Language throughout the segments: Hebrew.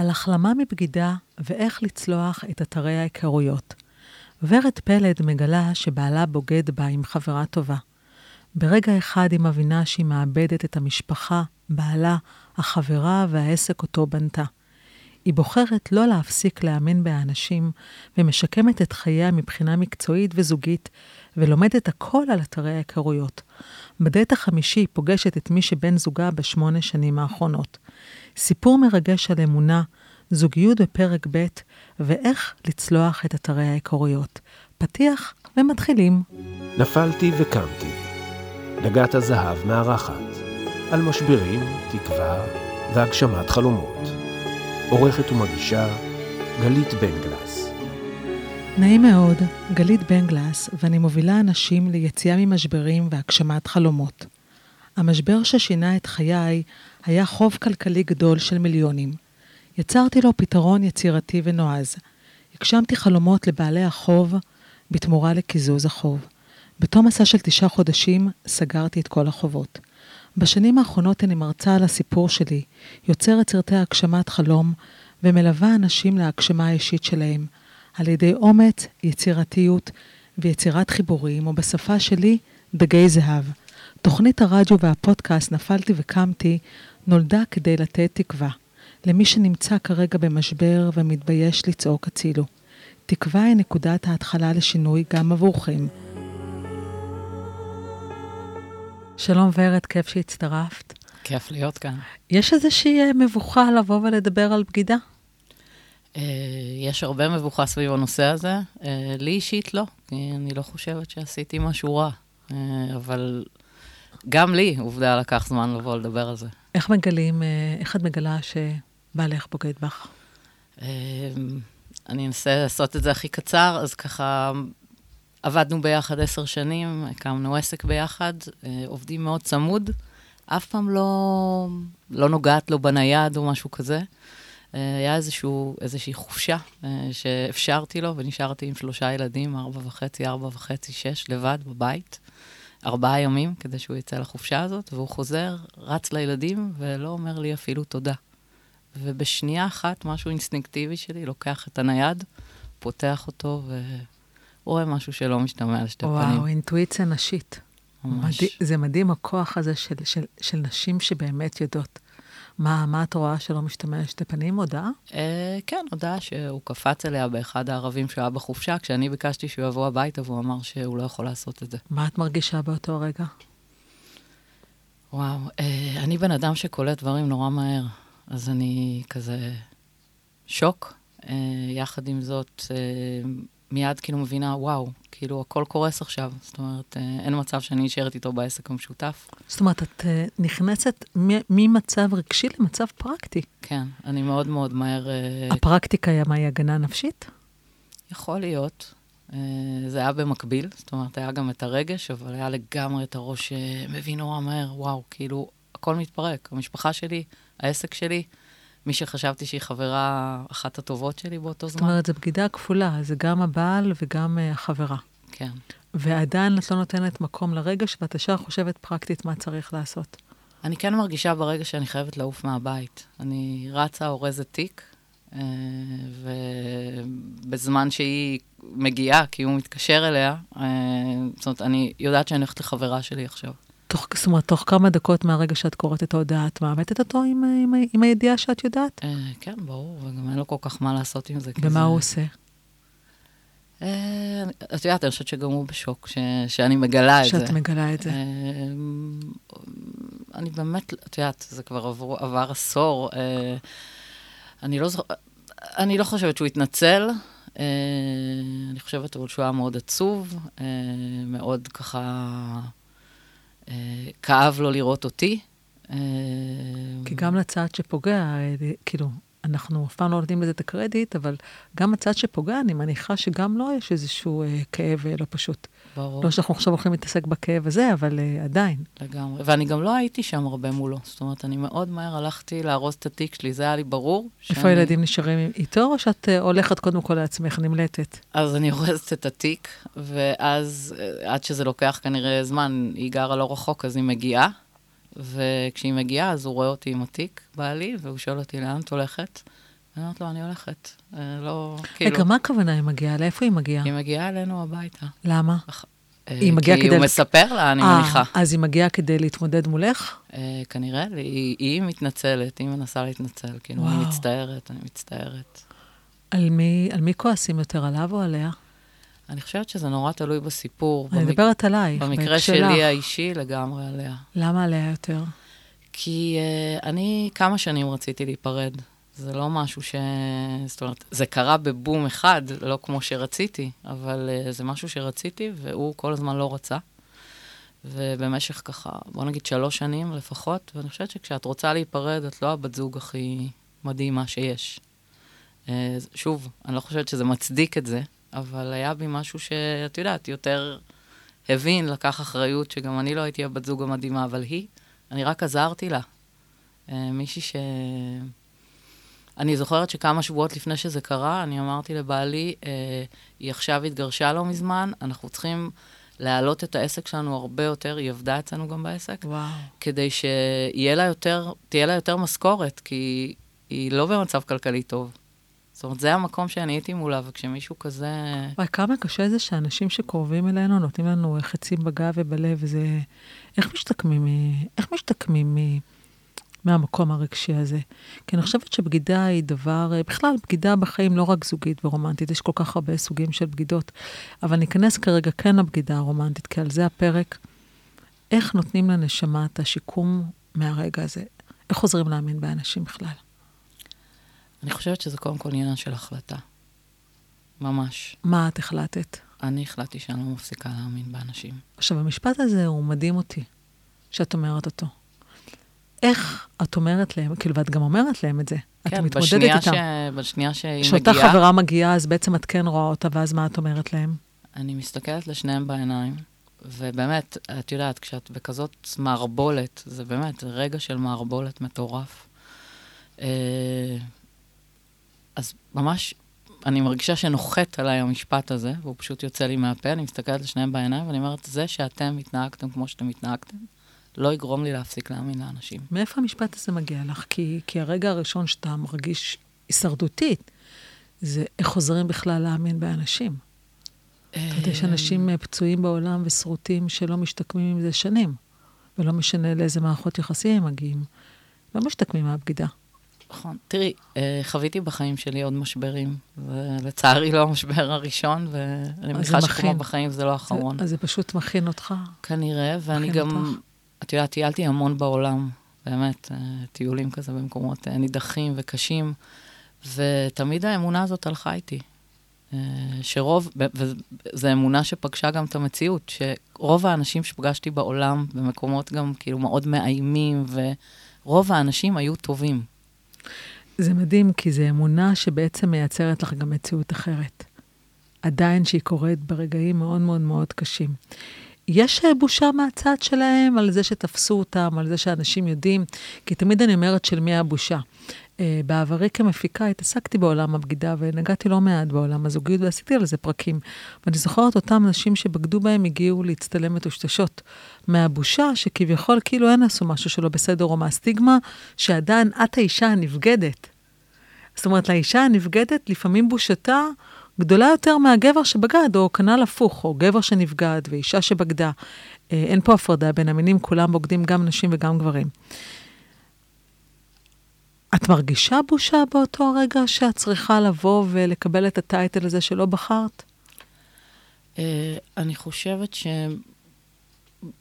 על החלמה מבגידה ואיך לצלוח את אתרי ההיכרויות. ורד פלד מגלה שבעלה בוגד בה עם חברה טובה. ברגע אחד היא מבינה שהיא מאבדת את המשפחה, בעלה, החברה והעסק אותו בנתה. היא בוחרת לא להפסיק להאמין באנשים, ומשקמת את חייה מבחינה מקצועית וזוגית, ולומדת הכל על אתרי ההיכרויות. בדייט החמישי היא פוגשת את מי שבן זוגה בשמונה שנים האחרונות. סיפור מרגש על אמונה, זוגיות בפרק ב', ואיך לצלוח את אתרי ההיכרויות. פתיח ומתחילים. נפלתי וקמתי. דגת הזהב מארחת. על משברים, תקווה והגשמת חלומות. עורכת ומגישה גלית בן גלס. נעים מאוד, גלית בן גלס, ואני מובילה אנשים ליציאה ממשברים והגשמת חלומות. המשבר ששינה את חיי היה חוב כלכלי גדול של מיליונים. יצרתי לו פתרון יצירתי ונועז. הגשמתי חלומות לבעלי החוב בתמורה לקיזוז החוב. בתום מסע של תשעה חודשים סגרתי את כל החובות. בשנים האחרונות אני מרצה על הסיפור שלי, יוצרת סרטי הגשמת חלום ומלווה אנשים להגשמה האישית שלהם, על ידי אומץ, יצירתיות ויצירת חיבורים, או בשפה שלי, דגי זהב. תוכנית הרדיו והפודקאסט נפלתי וקמתי נולדה כדי לתת תקווה. למי שנמצא כרגע במשבר ומתבייש לצעוק הצילו. תקווה היא נקודת ההתחלה לשינוי גם עבורכם. שלום ורד, כיף שהצטרפת. כיף להיות כאן. יש איזושהי אה, מבוכה לבוא ולדבר על בגידה? אה, יש הרבה מבוכה סביב הנושא הזה. אה, לי אישית לא, כי אני לא חושבת שעשיתי משהו רע. אבל גם לי, עובדה, לקח זמן לבוא לדבר על זה. איך מגלים, איך את מגלה שבעלך בוגד בך? אני אנסה לעשות את זה הכי קצר, אז ככה עבדנו ביחד עשר שנים, הקמנו עסק ביחד, אה, עובדים מאוד צמוד, אף פעם לא, לא נוגעת לו בנייד או משהו כזה. אה, היה איזשהו, איזושהי חופשה אה, שאפשרתי לו, ונשארתי עם שלושה ילדים, ארבע וחצי, ארבע וחצי, שש, לבד בבית. ארבעה ימים כדי שהוא יצא לחופשה הזאת, והוא חוזר, רץ לילדים, ולא אומר לי אפילו תודה. ובשנייה אחת, משהו אינסטינקטיבי שלי, לוקח את הנייד, פותח אותו, ו... רואה משהו שלא משתמע על שתי וואו, פנים. וואו, אינטואיציה נשית. ממש. מד... זה מדהים הכוח הזה של, של, של נשים שבאמת יודעות. מה, מה את רואה שלא משתמע על שתי פנים? הודעה? אה, כן, הודעה שהוא קפץ אליה באחד הערבים שהוא היה בחופשה, כשאני ביקשתי שהוא יבוא הביתה, והוא אמר שהוא לא יכול לעשות את זה. מה את מרגישה באותו רגע? וואו, אה, אני בן אדם שקולט דברים נורא מהר, אז אני כזה שוק. אה, יחד עם זאת, אה, מיד כאילו מבינה, וואו, כאילו הכל קורס עכשיו. זאת אומרת, אה, אין מצב שאני נשארת איתו בעסק המשותף. זאת אומרת, את אה, נכנסת ממצב רגשי למצב פרקטי. כן, אני מאוד מאוד מהר... אה, הפרקטיקה היא מה, היא הגנה נפשית? יכול להיות. זה היה במקביל, זאת אומרת, היה גם את הרגש, אבל היה לגמרי את הראש שמבין נורא מהר, וואו, כאילו, הכל מתפרק. המשפחה שלי, העסק שלי, מי שחשבתי שהיא חברה אחת הטובות שלי באותו זמן. זאת אומרת, זו בגידה כפולה, זה גם הבעל וגם uh, החברה. כן. ועדיין את לא נותנת מקום לרגש, ואת ישר חושבת פרקטית מה צריך לעשות. אני כן מרגישה ברגע שאני חייבת לעוף מהבית. אני רצה, אורזת תיק, אה, ובזמן שהיא מגיעה, כי הוא מתקשר אליה, אה, זאת אומרת, אני יודעת שאני הולכת לחברה שלי עכשיו. תוך, זאת אומרת, תוך כמה דקות מהרגע שאת קוראת את ההודעה, את מאמתת אותו עם, עם, עם הידיעה שאת יודעת? אה, כן, ברור, וגם אין לו כל כך מה לעשות עם זה. ומה. הוא עושה? אה, את יודעת, אני חושבת שגם הוא בשוק, ש, שאני מגלה את זה. שאת מגלה את זה. אה, אני באמת, את יודעת, זה כבר עבר, עבר עשור. אה, אני לא זוכרת, אני לא חושבת שהוא התנצל. אה, אני חושבת אבל שהוא היה מאוד עצוב, אה, מאוד ככה... אה, כאב לו לראות אותי. אה, כי גם לצד שפוגע, אה, כאילו, אנחנו אף פעם לא נותנים לזה את הקרדיט, אבל גם הצד שפוגע, אני מניחה שגם לו יש איזשהו כאב לא פשוט. ברור. לא שאנחנו עכשיו הולכים להתעסק בכאב הזה, אבל אה, עדיין. לגמרי. ואני גם לא הייתי שם הרבה מולו. זאת אומרת, אני מאוד מהר הלכתי לארוז את התיק שלי, זה היה לי ברור. איפה שאני... הילדים נשארים איתו, או שאת אה, הולכת קודם כל לעצמך, נמלטת? אז אני אורזת את התיק, ואז עד שזה לוקח כנראה זמן, היא גרה לא רחוק, אז היא מגיעה. וכשהיא מגיעה, אז הוא רואה אותי עם התיק, בעלי, והוא שואל אותי, לאן את הולכת? אני אומרת לו, אני הולכת. אה, לא, כאילו... רגע, מה הכוונה היא מגיעה? לאיפה היא מגיעה? היא מגיעה אלינו הביתה. למה? אה, היא מגיעה כי כדי הוא לס- מספר לה, אני אה, מניחה. אז היא מגיעה כדי להתמודד מולך? אה, כנראה, היא, מתנצלת, היא מנסה להתנצל. כאילו, אני. מצטערת, אני מצטערת. על מי, על מי כועסים יותר, עליו או עליה? אני חושבת שזה נורא תלוי בסיפור. אני במק- מדברת עלייך, במקרה שלי. האישי, לגמרי עליה. למה עליה יותר? כי uh, אני כמה שנים רציתי להיפרד. זה לא משהו ש... זאת אומרת, זה קרה בבום אחד, לא כמו שרציתי, אבל uh, זה משהו שרציתי, והוא כל הזמן לא רצה. ובמשך ככה, בוא נגיד שלוש שנים לפחות, ואני חושבת שכשאת רוצה להיפרד, את לא הבת זוג הכי מדהימה שיש. Uh, שוב, אני לא חושבת שזה מצדיק את זה, אבל היה בי משהו שאת יודעת, יותר הבין, לקח אחריות, שגם אני לא הייתי הבת זוג המדהימה, אבל היא, אני רק עזרתי לה. אה, מישהי ש... אני זוכרת שכמה שבועות לפני שזה קרה, אני אמרתי לבעלי, אה, היא עכשיו התגרשה לא מזמן, אנחנו צריכים להעלות את העסק שלנו הרבה יותר, היא עבדה אצלנו גם בעסק, וואו. כדי שתהיה לה יותר, לה יותר משכורת, כי היא לא במצב כלכלי טוב. זאת אומרת, זה המקום שאני הייתי מולה, וכשמישהו כזה... וואי, כמה קשה זה שאנשים שקרובים אלינו נותנים לנו חצים בגב ובלב, וזה... איך משתקמים, מ- איך משתקמים מ- מהמקום הרגשי הזה? כי אני חושבת שבגידה היא דבר, בכלל, בגידה בחיים לא רק זוגית ורומנטית, יש כל כך הרבה סוגים של בגידות. אבל ניכנס כרגע כן לבגידה הרומנטית, כי על זה הפרק. איך נותנים לנשמה את השיקום מהרגע הזה? איך עוזרים להאמין באנשים בכלל? אני חושבת שזה קודם כל עניין של החלטה. ממש. מה את החלטת? אני החלטתי שאני לא מפסיקה להאמין באנשים. עכשיו, המשפט הזה הוא מדהים אותי, שאת אומרת אותו. איך את אומרת להם, כאילו, ואת גם אומרת להם את זה. את כן, מתמודדת בשנייה איתם. ש... בשנייה שהיא כשאותה מגיעה, חברה מגיעה, אז בעצם את כן רואה אותה, ואז מה את אומרת להם? אני מסתכלת לשניהם בעיניים, ובאמת, את יודעת, כשאת בכזאת מערבולת, זה באמת רגע של מערבולת מטורף. אה, אז ממש, אני מרגישה שנוחת עליי המשפט הזה, והוא פשוט יוצא לי מהפה, אני מסתכלת לשניהם בעיניים, ואני אומרת, זה שאתם התנהגתם כמו שאתם התנהגתם, לא יגרום לי להפסיק להאמין לאנשים. מאיפה המשפט הזה מגיע לך? כי, כי הרגע הראשון שאתה מרגיש הישרדותית, זה איך חוזרים בכלל להאמין באנשים. את יודעת, יש אנשים אה, פצועים בעולם ושרוטים שלא משתקמים עם זה שנים, ולא משנה לאיזה מערכות יחסים הם מגיעים. לא משתקמים מהבגידה. נכון. תראי, אה, חוויתי בחיים שלי עוד משברים, ולצערי לא המשבר הראשון, ואני מניחה שכמו. בחיים זה לא האחרון. אז זה פשוט מכין אותך. כנראה, ואני גם, אותך. את יודעת, טיילתי המון בעולם, באמת, אה, טיולים כזה במקומות אה, נידחים וקשים, ותמיד האמונה הזאת הלכה איתי. אה, שרוב, וזו אמונה שפגשה גם את המציאות, שרוב האנשים שפגשתי בעולם, במקומות גם כאילו מאוד מאיימים, ורוב האנשים היו טובים. זה מדהים, כי זו אמונה שבעצם מייצרת לך גם מציאות אחרת. עדיין שהיא קורית ברגעים מאוד מאוד מאוד קשים. יש אה, בושה מהצד שלהם על זה שתפסו אותם, על זה שאנשים יודעים, כי תמיד אני אומרת של מי הבושה. אה, בעברי כמפיקה התעסקתי בעולם הבגידה ונגעתי לא מעט בעולם הזוגיות ועשיתי על זה פרקים. ואני זוכרת אותם נשים שבגדו בהם הגיעו להצטלם מטושטשות. מהבושה שכביכול כאילו הן עשו משהו שלא בסדר, או מהסטיגמה שעדיין את האישה הנבגדת. זאת אומרת, לאישה הנבגדת לפעמים בושתה גדולה יותר מהגבר שבגד, או כנ"ל הפוך, או גבר שנבגד ואישה שבגדה. אה, אין פה הפרדה בין המינים, כולם בוגדים, גם נשים וגם גברים. את מרגישה בושה באותו הרגע שאת צריכה לבוא ולקבל את הטייטל הזה שלא בחרת? אה, אני חושבת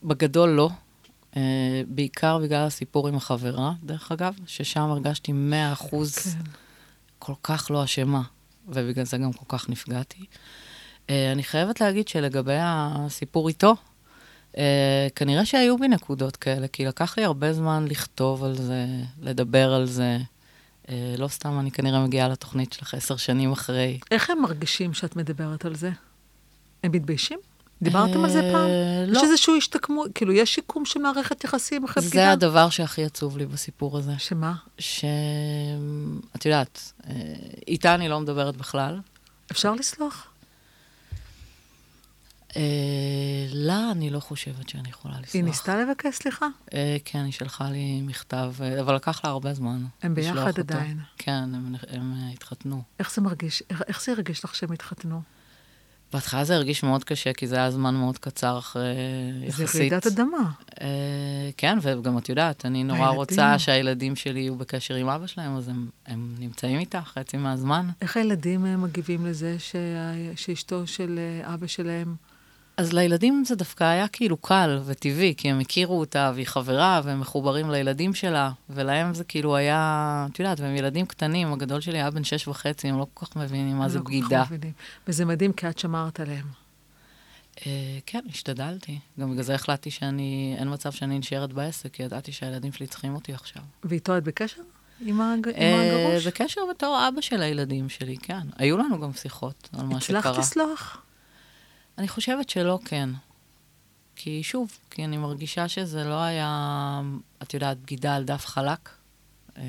שבגדול לא. אה, בעיקר בגלל הסיפור עם החברה, דרך אגב, ששם הרגשתי 100 אחוז כן. כל כך לא אשמה, ובגלל זה גם כל כך נפגעתי. אה, אני חייבת להגיד שלגבי הסיפור איתו, אה, כנראה שהיו בי נקודות כאלה, כי לקח לי הרבה זמן לכתוב על זה, לדבר על זה. אה, לא סתם אני כנראה מגיעה לתוכנית שלך עשר שנים אחרי. איך הם מרגישים שאת מדברת על זה? הם מתביישים? דיברתם על זה פעם? לא. יש איזשהו השתקמות, כאילו, יש שיקום של מערכת יחסים אחרי בגידה? זה הדבר שהכי עצוב לי בסיפור הזה. שמה? שאת יודעת, אה, איתה אני לא מדברת בכלל. אפשר לסלוח? אה, לא, אני לא חושבת שאני יכולה לסלוח. היא ניסתה לבקש סליחה? אה, כן, היא שלחה לי מכתב, אה, אבל לקח לה הרבה זמן. הם ביחד אותו. עדיין. כן, הם, הם אה, התחתנו. איך זה מרגיש? איך, איך זה הרגיש לך שהם התחתנו? בהתחלה זה הרגיש מאוד קשה, כי זה היה זמן מאוד קצר אחרי יחסית. זה רעידת אדמה. אה, כן, וגם את יודעת, אני נורא הילדים. רוצה שהילדים שלי יהיו בקשר עם אבא שלהם, אז הם, הם נמצאים איתה חצי מהזמן. איך הילדים אה, מגיבים לזה שאשתו של אה, אבא שלהם... אז לילדים זה דווקא היה כאילו קל וטבעי, כי הם הכירו אותה והיא חברה, והם מחוברים לילדים שלה, ולהם זה כאילו היה, את יודעת, והם ילדים קטנים, הגדול שלי היה בן שש וחצי, הם לא כל כך מבינים מה זה לא בגידה. וזה מדהים, כי את שמרת עליהם. אה, כן, השתדלתי. גם בגלל זה החלטתי שאני, אין מצב שאני נשארת בעסק, כי ידעתי שהילדים שלי צריכים אותי עכשיו. ואיתו את בקשר? עם אה, הגרוש? בקשר בתור אבא של הילדים שלי, כן. היו לנו גם שיחות על מה שקרה. הצלחת לסלוח? אני חושבת שלא כן. כי שוב, כי אני מרגישה שזה לא היה, את יודעת, בגידה על דף חלק. אמ,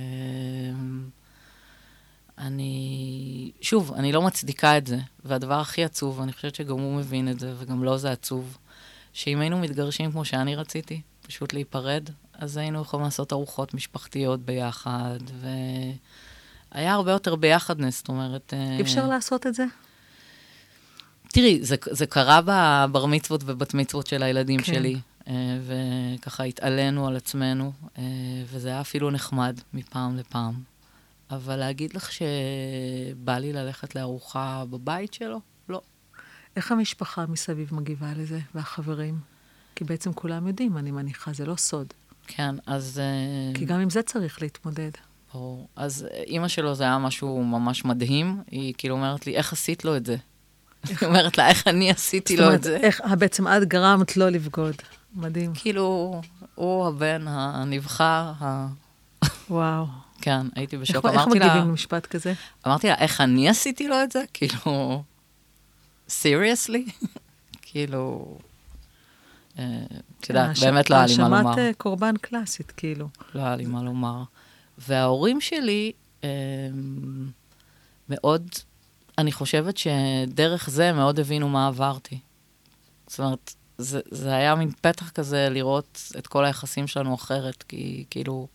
אני, שוב, אני לא מצדיקה את זה, והדבר הכי עצוב, ואני חושבת שגם הוא מבין את זה, וגם לו זה עצוב, שאם היינו מתגרשים כמו שאני רציתי, פשוט להיפרד, אז היינו יכולים לעשות ארוחות משפחתיות ביחד, והיה הרבה יותר ביחדנס, זאת אומרת... אי אפשר לעשות את זה? תראי, זה, זה קרה בבר מצוות ובת מצוות של הילדים כן. שלי, אה, וככה התעלינו על עצמנו, אה, וזה היה אפילו נחמד מפעם לפעם. אבל להגיד לך שבא לי ללכת לארוחה בבית שלו? לא. איך המשפחה מסביב מגיבה לזה, והחברים? כי בעצם כולם יודעים, אני מניחה, זה לא סוד. כן, אז... אה, כי גם עם זה צריך להתמודד. ברור. אז אימא שלו זה היה משהו ממש מדהים, היא כאילו אומרת לי, איך עשית לו את זה? היא אומרת לה, איך אני עשיתי זאת לו אומרת, את זה? איך, אה, בעצם את גרמת לא לבגוד. מדהים. כאילו, הוא הבן הנבחר, ה... וואו. כן, הייתי איך, בשוק. איך אמרתי לה, מגיבים למשפט כזה? אמרתי לה, איך אני עשיתי לו את זה? כאילו, סיריוסלי? כאילו, אה, את יודעת, האש- באמת לא היה לי מה לומר. האשמת אה, קורבן קלאסית, כאילו. לא היה לי מה לומר. וההורים שלי, אה, מאוד, אני חושבת שדרך זה מאוד הבינו מה עברתי. זאת אומרת, זה, זה היה מין פתח כזה לראות את כל היחסים שלנו אחרת, כי כאילו,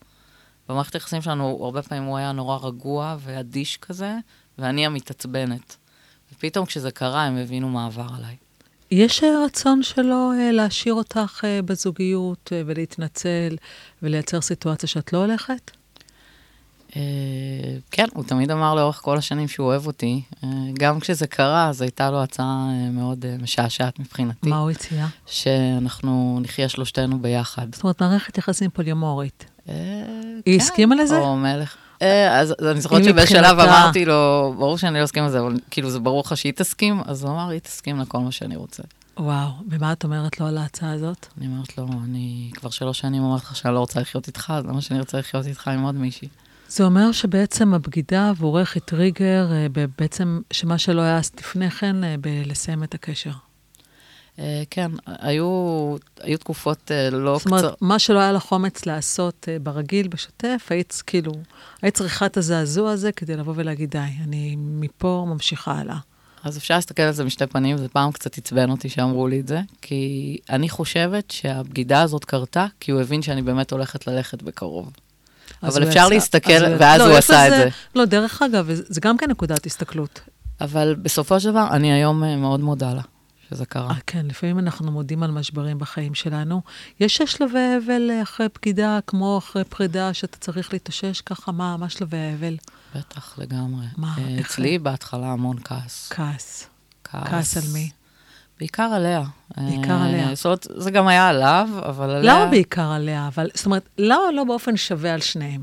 במערכת היחסים שלנו, הרבה פעמים הוא היה נורא רגוע ואדיש כזה, ואני המתעצבנת. ופתאום כשזה קרה, הם הבינו מה עבר עליי. יש אה, רצון שלו אה, להשאיר אותך אה, בזוגיות ולהתנצל ולייצר סיטואציה שאת לא הולכת? אה, כן, הוא תמיד אמר לאורך כל השנים שהוא אוהב אותי. אה, גם כשזה קרה, אז הייתה לו הצעה אה, מאוד משעשעת מבחינתי. מה הוא הציע? שאנחנו נחיה שלושתנו ביחד. זאת אומרת, מערכת יחסים פוליומורית. היא כן, הסכימה לזה? או מלך. אז אני זוכרת שבשלב אמרתי לו, ברור שאני לא אסכים לזה, אבל כאילו זה ברור לך שהיא תסכים, אז הוא אמר, היא תסכים לכל מה שאני רוצה. וואו, ומה את אומרת לו על ההצעה הזאת? אני אומרת לו, אני כבר שלוש שנים אומרת לך שאני לא רוצה לחיות איתך, אז למה שאני רוצה לחיות איתך עם עוד מישהי? זה אומר שבעצם הבגידה עבורך היא טריגר, אה, בעצם שמה שלא היה לפני כן, אה, בלסיים את הקשר. אה, כן, היו היו תקופות לא זאת אומרת, קצרות. מה שלא היה לך אומץ לעשות ברגיל, בשוטף, היית כאילו, היית צריכה את הזעזוע הזה כדי לבוא ולהגיד, די, אני מפה ממשיכה הלאה. אז אפשר להסתכל על זה משתי פנים, זה פעם קצת עצבן אותי שאמרו לי את זה, כי אני חושבת שהבגידה הזאת קרתה, כי הוא הבין שאני באמת הולכת ללכת בקרוב. אבל הוא אפשר עשה- להסתכל, אז ואז הוא יש עשה את לזה- זה. לא, דרך אגב, זה גם כן נקודת הסתכלות. אבל בסופו של דבר, אני היום אה, מאוד מודה לה שזה קרה. אה, כן, לפעמים אנחנו מודים על משברים בחיים שלנו. יש שלבי אבל אחרי בגידה, כמו אחרי פרידה, שאתה צריך להתאושש ככה, מה, מה שלבי האבל? בטח, לגמרי. מה, אה, איך- אצלי בהתחלה המון כעס. כעס. כעס. כעס על מי? בעיקר עליה. בעיקר אה, עליה. זאת אומרת, זה גם היה עליו, אבל עליה... למה בעיקר עליה? אבל, זאת אומרת, למה לא באופן שווה על שניהם?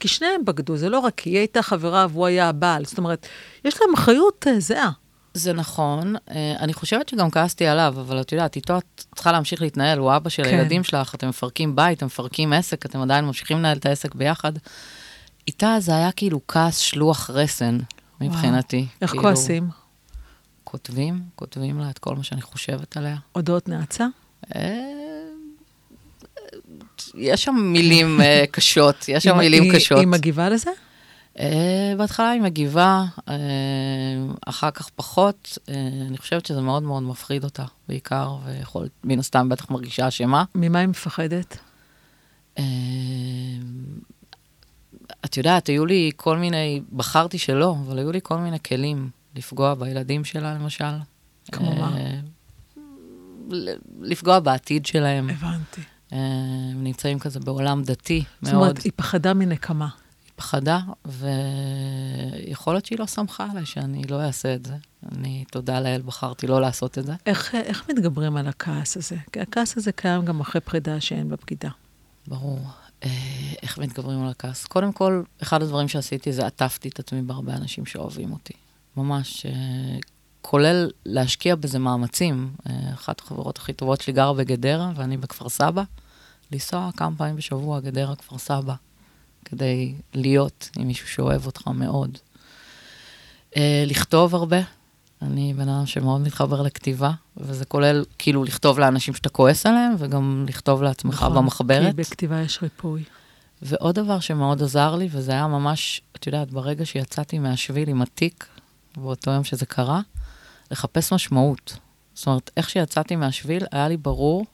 כי שניהם בגדו, זה לא רק היא הייתה חברה והוא היה הבעל. זאת אומרת, יש להם אחריות אה, זהה. זה נכון. אה, אני חושבת שגם כעסתי עליו, אבל את יודעת, איתו את צריכה להמשיך להתנהל, הוא אבא של כן. הילדים שלך, אתם מפרקים בית, אתם מפרקים עסק, אתם עדיין ממשיכים לנהל את העסק ביחד. איתה זה היה כאילו כעס שלוח רסן, מבחינתי. איך כאילו, כועסים? כותבים, כותבים לה את כל מה שאני חושבת עליה. הודעות נאצה? אה, יש שם מילים אה, קשות, יש שם מילים קשות. היא מגיבה לזה? Uh, בהתחלה היא מגיבה, אחר כך פחות. אני חושבת שזה מאוד מאוד מפחיד אותה, בעיקר, ויכול, מן הסתם בטח מרגישה אשמה. ממה היא מפחדת? את יודעת, היו לי כל מיני, בחרתי שלא, אבל היו לי כל מיני כלים לפגוע בילדים שלה, למשל. כמו מה? לפגוע בעתיד שלהם. הבנתי. אה, הם נמצאים כזה בעולם דתי זאת מאוד. זאת אומרת, היא פחדה מנקמה. פחדה, ויכול להיות שהיא לא שמחה עליי שאני לא אעשה את זה. אני, תודה לאל, בחרתי לא לעשות את זה. איך, איך מתגברים על הכעס הזה? כי הכעס הזה קיים גם אחרי פרידה שאין בה בגידה. ברור. אה, איך מתגברים על הכעס? קודם כל, אחד הדברים שעשיתי זה עטפתי את עצמי בהרבה אנשים שאוהבים אותי. ממש, אה, כולל להשקיע בזה מאמצים. אה, אחת החברות הכי טובות שלי גרה בגדרה, ואני בכפר סבא. לנסוע כמה פעמים בשבוע, גדרה, כפר סבא. כדי להיות עם מישהו שאוהב אותך מאוד. Uh, לכתוב הרבה, אני בן אדם שמאוד מתחבר לכתיבה, וזה כולל כאילו לכתוב לאנשים שאתה כועס עליהם, וגם לכתוב לעצמך נכון, במחברת. כי בכתיבה יש ריפוי. ועוד דבר שמאוד עזר לי, וזה היה ממש, את יודעת, ברגע שיצאתי מהשביל עם התיק, באותו יום שזה קרה, לחפש משמעות. זאת אומרת, איך שיצאתי מהשביל, היה לי ברור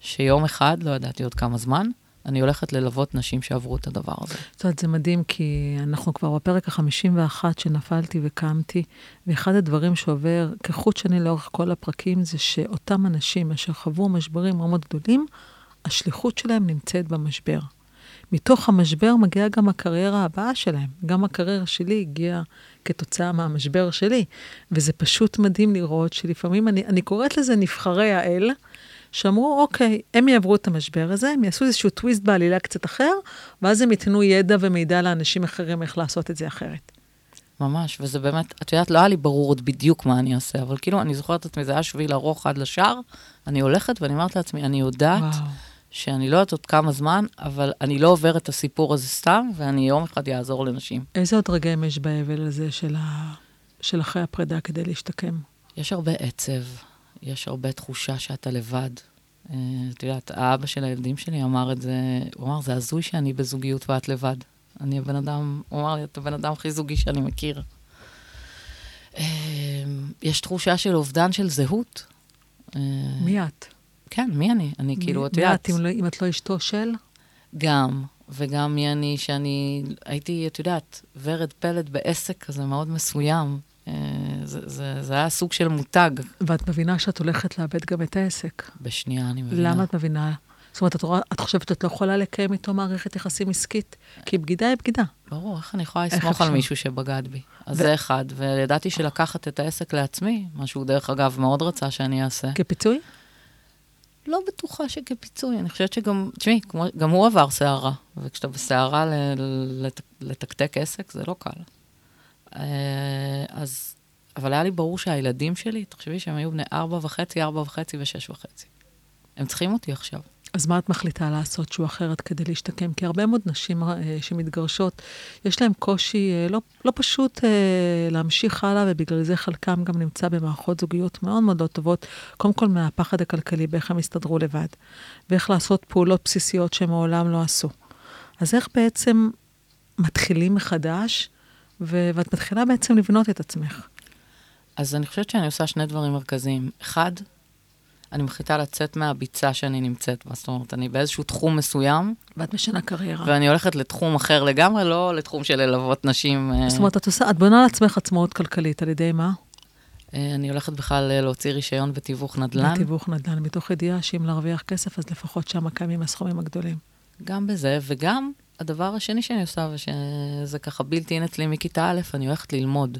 שיום אחד, לא ידעתי עוד כמה זמן, אני הולכת ללוות נשים שעברו את הדבר הזה. זאת אומרת, זה מדהים, כי אנחנו כבר בפרק ה-51 שנפלתי וקמתי, ואחד הדברים שעובר כחוט שני לאורך כל הפרקים, זה שאותם אנשים אשר חוו משברים מאוד גדולים, השליחות שלהם נמצאת במשבר. מתוך המשבר מגיעה גם הקריירה הבאה שלהם. גם הקריירה שלי הגיעה כתוצאה מהמשבר שלי. וזה פשוט מדהים לראות שלפעמים, אני, אני קוראת לזה נבחרי האל, שאמרו, אוקיי, הם יעברו את המשבר הזה, הם יעשו איזשהו טוויסט בעלילה קצת אחר, ואז הם ייתנו ידע ומידע לאנשים אחרים איך לעשות את זה אחרת. ממש, וזה באמת, את יודעת, לא היה לי ברור עוד בדיוק מה אני אעשה, אבל כאילו, אני זוכרת את עצמי, זה היה שביל ארוך עד לשער, אני הולכת ואני אומרת לעצמי, אני יודעת וואו. שאני לא יודעת עוד כמה זמן, אבל אני לא עוברת את הסיפור הזה סתם, ואני יום אחד אעזור לנשים. איזה עוד רגעים יש באבל הזה של, ה... של אחרי הפרידה כדי להשתקם? יש הרבה עצב. יש הרבה תחושה שאתה לבד. אה, את יודעת, האבא של הילדים שלי אמר את זה, הוא אמר, זה הזוי שאני בזוגיות ואת לבד. אני הבן אדם, הוא אמר לי, אתה הבן אדם הכי זוגי שאני מכיר. אה, יש תחושה של אובדן של זהות. אה, מי את? כן, מי אני? אני כאילו, את יודעת... מי את, אם את לא אשתו של? גם, וגם מי אני, שאני הייתי, את יודעת, ורד פלד בעסק כזה מאוד מסוים. אה, זה, זה, זה היה סוג של מותג. ואת מבינה שאת הולכת לאבד גם את העסק. בשנייה אני מבינה. למה את מבינה? זאת אומרת, את, רואה, את חושבת שאת לא יכולה לקיים איתו מערכת יחסים עסקית? כי בגידה היא בגידה. ברור, איך אני יכולה לסמוך על מישהו שבגד בי? אז ו... זה אחד, וידעתי שלקחת את העסק לעצמי, מה שהוא דרך אגב מאוד רצה שאני אעשה. כפיצוי? לא בטוחה שכפיצוי, אני חושבת שגם, תשמעי, גם הוא עבר סערה, וכשאתה בסערה לתקתק עסק, זה לא קל. אה, אז, אבל היה לי ברור שהילדים שלי, תחשבי שהם היו בני ארבע וחצי, ארבע וחצי ושש וחצי. הם צריכים אותי עכשיו. אז מה את מחליטה לעשות שהוא אחרת כדי להשתקם? כי הרבה מאוד נשים uh, שמתגרשות, יש להן קושי uh, לא, לא פשוט uh, להמשיך הלאה, ובגלל זה חלקם גם נמצא במערכות זוגיות מאוד מאוד לא טובות, קודם כל מהפחד הכלכלי, באיך הם יסתדרו לבד, ואיך לעשות פעולות בסיסיות שהם מעולם לא עשו. אז איך בעצם מתחילים מחדש ו- ואת מתחילה בעצם לבנות את עצמך. אז אני חושבת שאני עושה שני דברים מרכזיים. אחד, אני מחליטה לצאת מהביצה שאני נמצאת בה. זאת אומרת, אני באיזשהו תחום מסוים. ואת משנה קריירה. ואני הולכת לתחום אחר לגמרי, לא לתחום של ללוות נשים. אה, זאת אומרת, את, עושה, את בונה לעצמך עצמאות כלכלית, על ידי מה? אה, אני הולכת בכלל אה, להוציא רישיון בתיווך נדל"ן. בתיווך נדל"ן, מתוך ידיעה שאם להרוויח כסף, אז לפחות שם קיימים הסכומים הגדולים. גם בזה, וגם הדבר השני שאני עושה, ושזה ככה בלתי אין אצלי מכיתה א', אני הולכת ללמוד.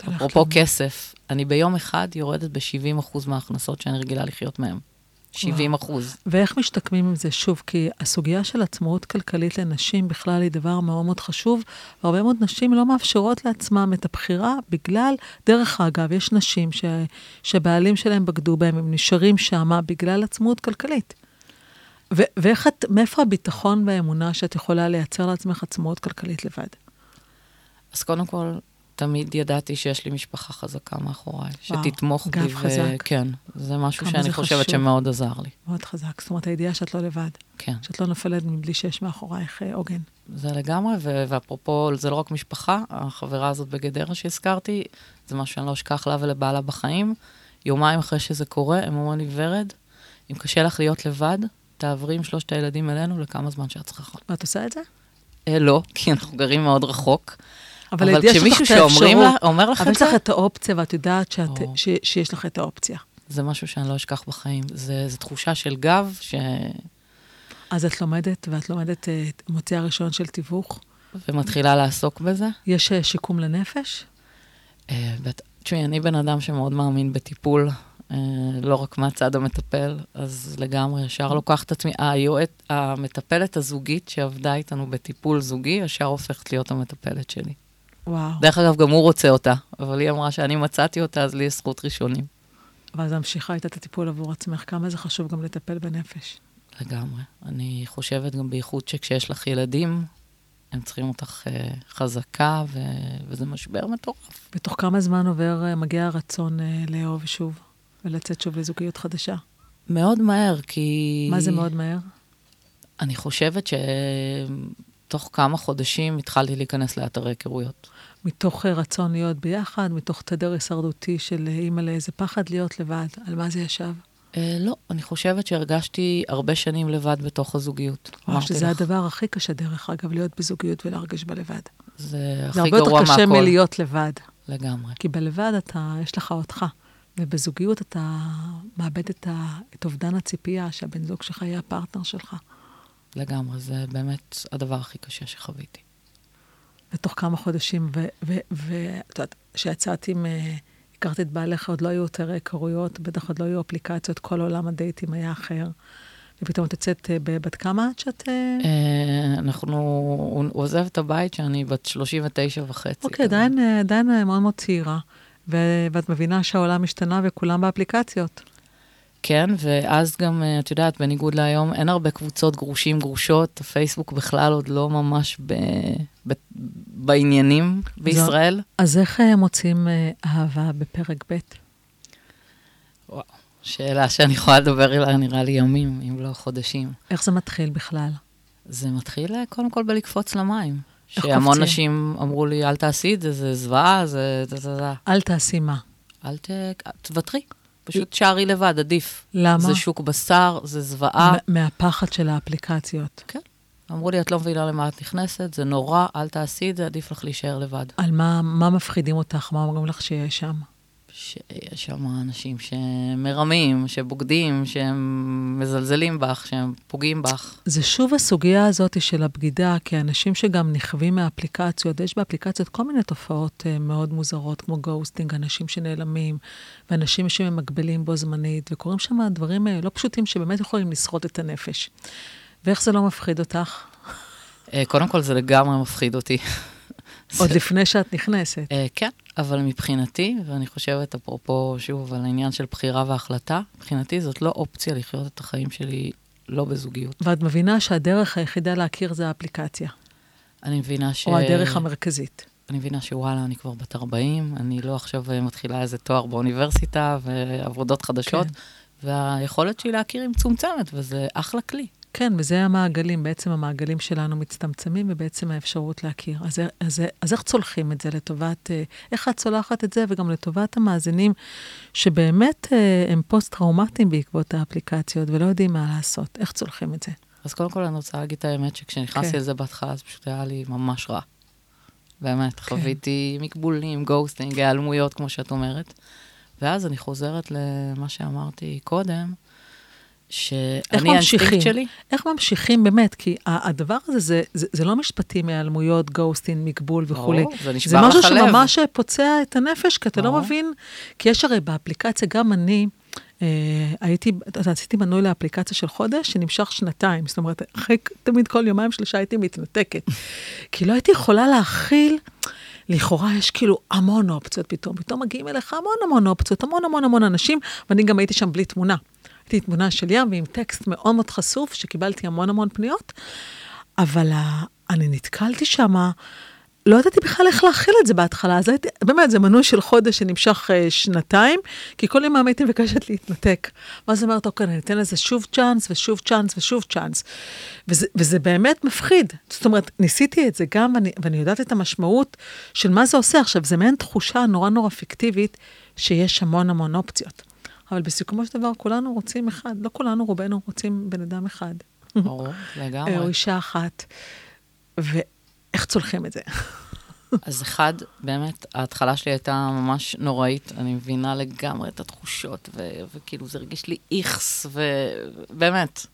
אפרופו כסף, אני ביום אחד יורדת ב-70% מההכנסות שאני רגילה לחיות מהן. 70 אחוז. ואיך משתקמים עם זה? שוב, כי הסוגיה של עצמאות כלכלית לנשים בכלל היא דבר מאוד מאוד חשוב, והרבה מאוד נשים לא מאפשרות לעצמם את הבחירה בגלל, דרך אגב, יש נשים ש, שבעלים שלהם בגדו בהם, הם נשארים שמה בגלל עצמאות כלכלית. ו- ואיך את, מאיפה הביטחון והאמונה שאת יכולה לייצר לעצמך עצמאות כלכלית לבד? אז קודם כל, תמיד ידעתי שיש לי משפחה חזקה מאחוריי, שתתמוך גב בי. חזק. כן, זה משהו שאני זה חושבת חשוב. שמאוד עזר לי. מאוד חזק. זאת אומרת, הידיעה שאת לא לבד, כן, שאת לא נופלת מבלי שיש מאחורייך אה, עוגן. זה לגמרי, ו- ואפרופו, זה לא רק משפחה, החברה הזאת בגדרה שהזכרתי, זה משהו שאני לא אשכח לה ולבעלה בחיים. יומיים אחרי שזה קורה, הם אומרים לי, ורד, אם קשה לך להיות לבד, תעברי עם שלושת הילדים אלינו לכמה זמן שאת צריכה. ואת עושה את זה? אה, לא, כי אנחנו גרים מאוד רחוק. אבל אבל כשמישהו את שאומרים לה, אומר לך אבל את יש לך זה, את האופציה, ואת יודעת שאת, או. ש, שיש לך את האופציה. זה משהו שאני לא אשכח בחיים. זה, זה תחושה של גב, ש... אז את לומדת, ואת לומדת אה, מוציאה ראשון של תיווך. ומתחילה לעסוק בזה. יש אה, שיקום לנפש? אה, תשמעי, אני בן אדם שמאוד מאמין בטיפול, לא רק מהצד המטפל, אז לגמרי ישר לוקחת את עצמי. היועט, המטפלת הזוגית שעבדה איתנו בטיפול זוגי, ישר הופכת להיות המטפלת שלי. וואו. דרך אגב, גם הוא רוצה אותה, אבל היא אמרה שאני מצאתי אותה, אז לי יש זכות ראשונים. ואז ממשיכה איתה את הטיפול עבור עצמך. כמה זה חשוב גם לטפל בנפש. לגמרי. אני חושבת גם בייחוד שכשיש לך ילדים, הם צריכים אותך אה, חזקה, ו... וזה משבר מטורף. בתוך כמה זמן עובר, אה, מגיע הרצון אה, לאהוב שוב, ולצאת שוב לזוגיות חדשה? מאוד מהר, כי... מה זה מאוד מהר? אני חושבת שתוך כמה חודשים התחלתי להיכנס לאתרי היכרויות. מתוך אה, רצון להיות ביחד, מתוך תדר הישרדותי של אה, אימא לאיזה פחד להיות לבד. על מה זה ישב? אה, לא, אני חושבת שהרגשתי הרבה שנים לבד בתוך הזוגיות. אמרתי שזה לך, הדבר הכי קשה, דרך אגב, להיות בזוגיות ולהרגיש בה לבד. זה זה הכי הרבה גרוע יותר קשה מהכל. מלהיות לבד. לגמרי. כי בלבד אתה, יש לך אותך. ובזוגיות אתה מאבד את, ה, את אובדן הציפייה שהבן זוג שלך יהיה הפרטנר שלך. לגמרי, זה באמת הדבר הכי קשה שחוויתי. ותוך כמה חודשים, ואת יודעת, כשיצאת עם, אה, הכרת את בעליך, עוד לא היו יותר היכרויות, בטח עוד לא היו אפליקציות, כל עולם הדייטים היה אחר. ופתאום את יוצאת אה, בבת כמה עד שאת... אה, אה, אנחנו, הוא עוזב את הבית שאני בת 39 וחצי. אוקיי. עדיין, אה, אה, מאוד מאוד צעירה. ואת מבינה שהעולם השתנה וכולם באפליקציות. כן, ואז גם, אה, את יודעת, בניגוד להיום, אין הרבה קבוצות גרושים, גרושות, הפייסבוק בכלל עוד לא ממש ב, ב, בעניינים בישראל. אז איך אה, מוצאים אה, אהבה בפרק ב'? שאלה שאני יכולה לדבר עליה, נראה לי ימים, אם לא חודשים. איך זה מתחיל בכלל? זה מתחיל קודם כל בלקפוץ למים. שהמון? נשים אמרו לי, אל תעשי את זה, זה זוועה, זה. אל תעשי מה. אל ת... תוותרי. פשוט שערי לבד, עדיף. למה? זה שוק בשר, זה זוועה. מהפחד של האפליקציות. כן. אמרו לי, את לא מבינה למה את נכנסת, זה נורא, אל תעשי את זה, עדיף לך להישאר לבד. על מה, מה מפחידים אותך? מה אומרים לך שיש שם? שיש שם אנשים שמרמים, שבוגדים, שהם מזלזלים בך, שהם פוגעים בך. זה שוב הסוגיה הזאת של הבגידה, כי אנשים שגם נכווים מהאפליקציות, יש באפליקציות כל מיני תופעות uh, מאוד מוזרות, כמו גוסטינג, אנשים שנעלמים, ואנשים שממגבלים בו זמנית, וקורים שם דברים uh, לא פשוטים שבאמת יכולים לסחוט את הנפש. ואיך זה לא מפחיד אותך? אה, קודם כל, זה לגמרי מפחיד אותי. עוד לפני שאת נכנסת. אה, כן, אבל מבחינתי, ואני חושבת, אפרופו, שוב, על העניין של בחירה והחלטה, מבחינתי זאת לא אופציה לחיות את החיים שלי לא בזוגיות. ואת מבינה שהדרך היחידה להכיר זה האפליקציה, אני מבינה ש... או הדרך המרכזית. אני מבינה שוואלה, אני כבר בת 40, אני לא עכשיו אה, מתחילה איזה תואר באוניברסיטה ועבודות חדשות, כן. והיכולת שלי להכיר היא מצומצמת, וזה אחלה כלי. כן, וזה המעגלים, בעצם המעגלים שלנו מצטמצמים, ובעצם האפשרות להכיר. אז, אז, אז איך צולחים את זה לטובת, אה, איך את צולחת את זה, וגם לטובת המאזינים, שבאמת אה, הם פוסט-טראומטיים בעקבות האפליקציות, ולא יודעים מה לעשות. איך צולחים את זה? אז קודם כל אני רוצה להגיד את האמת, שכשנכנסתי כן. לזה בהתחלה, זה פשוט היה לי ממש רע. באמת, כן. חוויתי מבלוקים, ghosting, היעלמויות, כמו שאת אומרת. ואז אני חוזרת למה שאמרתי קודם, שאני? האינסטינקט שלי, איך ממשיכים באמת? כי הדבר הזה, זה, זה, זה לא משפטים מהיעלמויות, גוסטין, מקבול וכולי. ברור, זה זה נשבר משהו לך הלב. שממש פוצע את הנפש, כי אתה לא ברור. מבין, כי יש הרי באפליקציה, גם אני, אה, הייתי, עשיתי מנוי לאפליקציה של חודש, שנמשך שנתיים. זאת אומרת, אחרי תמיד כל יומיים שלושה הייתי מתנתקת. כי לא הייתי יכולה להכיל, לכאורה יש כאילו המון אופציות פתאום. פתאום מגיעים אליך המון המון אופציות, המון המון המון אנשים, ואני גם הייתי שם בלי תמונה. הייתי תמונה של ים ועם טקסט מאוד מאוד חשוף, שקיבלתי המון המון פניות, אבל אני נתקלתי שמה, לא ידעתי בכלל איך להכיל את זה בהתחלה, אז הייתי, באמת, זה מנוי של חודש שנמשך uh, שנתיים, כי כל יום הייתי מבקשת להתנתק. ואז אומרת, אוקיי, אני אתן לזה שוב צ'אנס, ושוב צ'אנס, ושוב צ'אנס. וזה, וזה באמת מפחיד. זאת אומרת, ניסיתי את זה גם, ואני, ואני יודעת את המשמעות של מה זה עושה. עכשיו, זה מעין תחושה נורא נורא פיקטיבית, שיש המון המון אופציות. אבל בסיכומו של דבר, כולנו רוצים אחד, לא כולנו, רובנו רוצים בן אדם אחד. ברור, לגמרי. או אישה אחת. ואיך צולחים את זה? אז אחד, באמת, ההתחלה שלי הייתה ממש נוראית. אני מבינה לגמרי את התחושות, ו- וכאילו זה הרגיש לי איכס, ובאמת.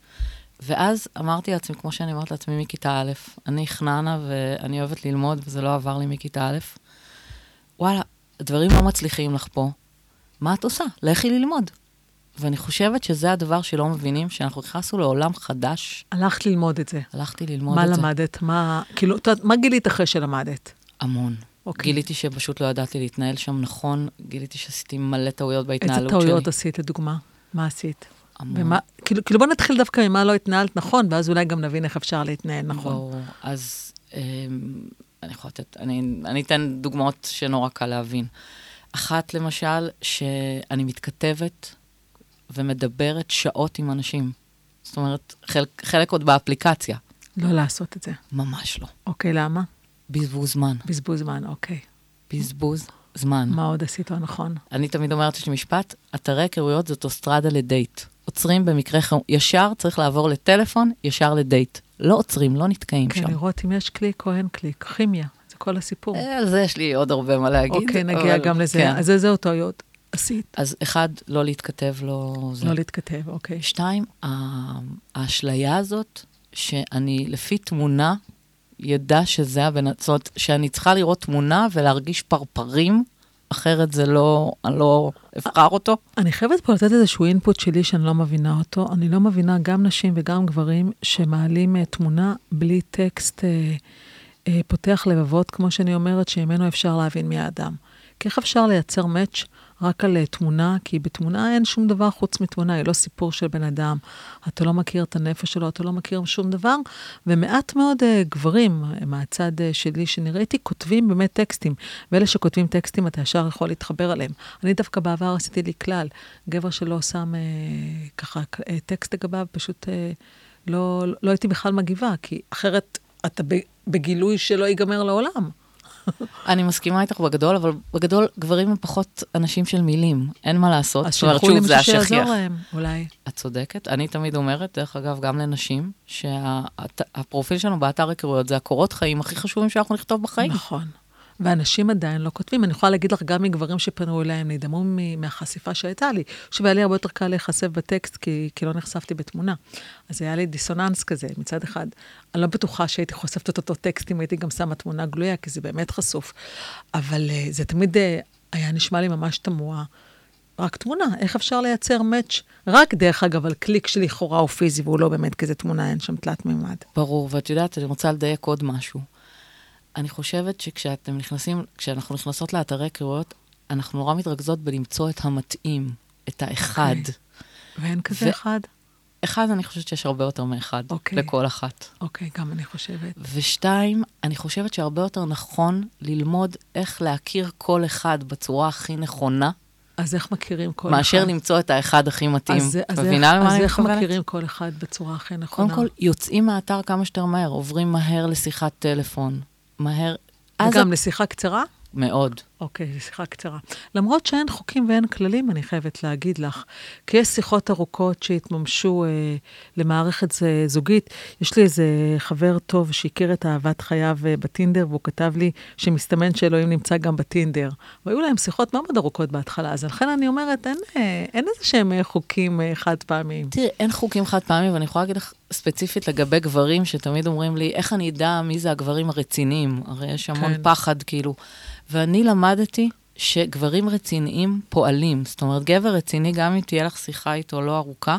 ואז אמרתי לעצמי, כמו שאני אומרת לעצמי מכיתה א', אני חננה ואני אוהבת ללמוד, וזה לא עבר לי מכיתה א', וואלה, דברים לא מצליחים לך פה. מה את עושה? לכי ללמוד. ואני חושבת שזה הדבר שלא מבינים, שאנחנו נכנסנו לעולם חדש. הלכת ללמוד את זה. הלכתי ללמוד מה את זה. מה למדת? מה, כאילו, את יודעת, מה גילית אחרי שלמדת? המון. אוקיי. גיליתי שפשוט לא ידעתי להתנהל שם נכון, גיליתי שעשיתי מלא טעויות איזה בהתנהלות שלי. טעויות עשית, לדוגמה? מה עשית? המון. ומה, כאילו, כאילו בוא נתחיל דווקא ממה לא התנהלת נכון, ואז אולי גם נבין איך אפשר להתנהל נכון. ברור. אז אמ, אני יכולה לתת, אני, אני אתן דוגמאות שנורא קל להבין. אחת, למשל, שאני מתכתבת ומדברת שעות עם אנשים. זאת אומרת, חלק, חלק עוד באפליקציה. לא לעשות את זה. ממש לא. אוקיי, למה? בזבוז זמן. בזבוז זמן, אוקיי. בזבוז זמן. מה עוד עשית לא נכון? אני תמיד אומרת, יש לי משפט, אתרי היכרויות זאת אוסטרדה לדייט. עוצרים במקרה חירום. ישר צריך לעבור לטלפון, ישר לדייט. לא עוצרים, לא נתקעים כן, שם. לראות אם יש קליק או אין קליק. כימיה, כל הסיפור. אה, על זה יש לי עוד הרבה מה להגיד. אוקיי, נגיע אבל- גם לזה. כן. אז איזה עוד טעויות עשית? אז אחד, לא להתכתב, לא... זה. לא להתכתב, אוקיי. שתיים, האשליה הזאת, שאני לפי תמונה, ידע שזה הבן... זאת אומרת, שאני צריכה לראות תמונה ולהרגיש פרפרים, אחרת זה לא... אני לא אבחר אותו. אני חייבת פה לתת איזשהו אינפוט שלי שאני לא מבינה אותו. אני לא מבינה גם נשים וגם גברים שמעלים uh, תמונה בלי טקסט uh, פותח לבבות, כמו שאני אומרת, שממנו אפשר להבין מי האדם. כי איך אפשר לייצר מאץ' רק על uh, תמונה? כי בתמונה אין שום דבר חוץ מתמונה, היא לא סיפור של בן אדם. אתה לא מכיר את הנפש שלו, אתה לא מכיר שום דבר. ומעט מאוד uh, גברים מהצד uh, שלי שאני ראיתי כותבים באמת טקסטים. ואלה שכותבים טקסטים, אתה ישר יכול להתחבר אליהם. אני דווקא בעבר עשיתי לי כלל, גבר שלא שם uh, ככה uh, טקסט לגביו, פשוט uh, לא, לא הייתי בכלל מגיבה, כי אחרת אתה בגילוי שלא ייגמר לעולם. אני מסכימה איתך בגדול, אבל בגדול גברים הם פחות אנשים של מילים, אין מה לעשות. אז שילכו למישהו. שיעזור להם, אולי. את צודקת. אני תמיד אומרת, דרך אגב, גם לנשים, שהפרופיל שלנו באתר היכרויות זה הקורות חיים הכי חשובים שאנחנו נכתוב בחיים. נכון. ואנשים עדיין לא כותבים. אני יכולה להגיד לך גם מגברים שפנו אליי, הם נדהמו מהחשיפה שהייתה לי, שהיה לי הרבה יותר קל להיחשף בטקסט, כי, כי לא נחשפתי בתמונה. אז היה לי דיסוננס כזה, מצד אחד. אני לא בטוחה שהייתי חושפת את אותו טקסט אם הייתי גם שמה תמונה גלויה, כי זה באמת חשוף. אבל uh, זה תמיד uh, היה נשמע לי ממש תמוה. רק תמונה, איך אפשר לייצר מאץ' רק דרך אגב על קליק שלכאורה הוא פיזי והוא לא באמת כזה תמונה, אין שם תלת מימד. ברור, ואת יודעת, אני רוצה לדייק עוד משהו. אני חושבת שכשאתם נכנסים, כשאנחנו נכנסות לאתרי היכרויות, אנחנו נורא מתרכזות בלמצוא את המתאים, את האחד. אוקיי. ואין כזה ו- אחד? אחד, אני חושבת שיש הרבה יותר מאחד, אוקיי. לכל אחת. אוקיי, גם אני חושבת. ושתיים, אני חושבת שהרבה יותר נכון ללמוד איך להכיר כל אחד בצורה הכי נכונה, אז איך מכירים כל מאשר אחד? למצוא את האחד הכי מתאים. אז, אז מבינה איך, למה אז אני איך מתכוונת? מכירים כל אחד בצורה הכי נכונה? קודם כל, יוצאים מהאתר כמה שיותר מהר, עוברים מהר לשיחת טלפון. מהר. אז וגם לשיחה קצרה? מאוד. אוקיי, זו שיחה קצרה. למרות שאין חוקים ואין כללים, אני חייבת להגיד לך, כי יש שיחות ארוכות שהתממשו אה, למערכת ז- זוגית. יש לי איזה חבר טוב שהכיר את אהבת חייו אה, בטינדר, והוא כתב לי שמסתמן שאלוהים נמצא גם בטינדר. והיו להם שיחות מאוד ארוכות בהתחלה, אז לכן אני אומרת, אין, אה, אין איזה שהם אה, חוקים אה, חד פעמיים. תראי, אין חוקים חד פעמים, ואני יכולה להגיד לך ספציפית לגבי גברים, שתמיד אומרים לי, איך אני אדע מי זה הגברים הרציניים? הרי יש המון כן. פחד, כאילו. ואני למדתי שגברים רציניים פועלים. זאת אומרת, גבר רציני, גם אם תהיה לך שיחה איתו לא ארוכה,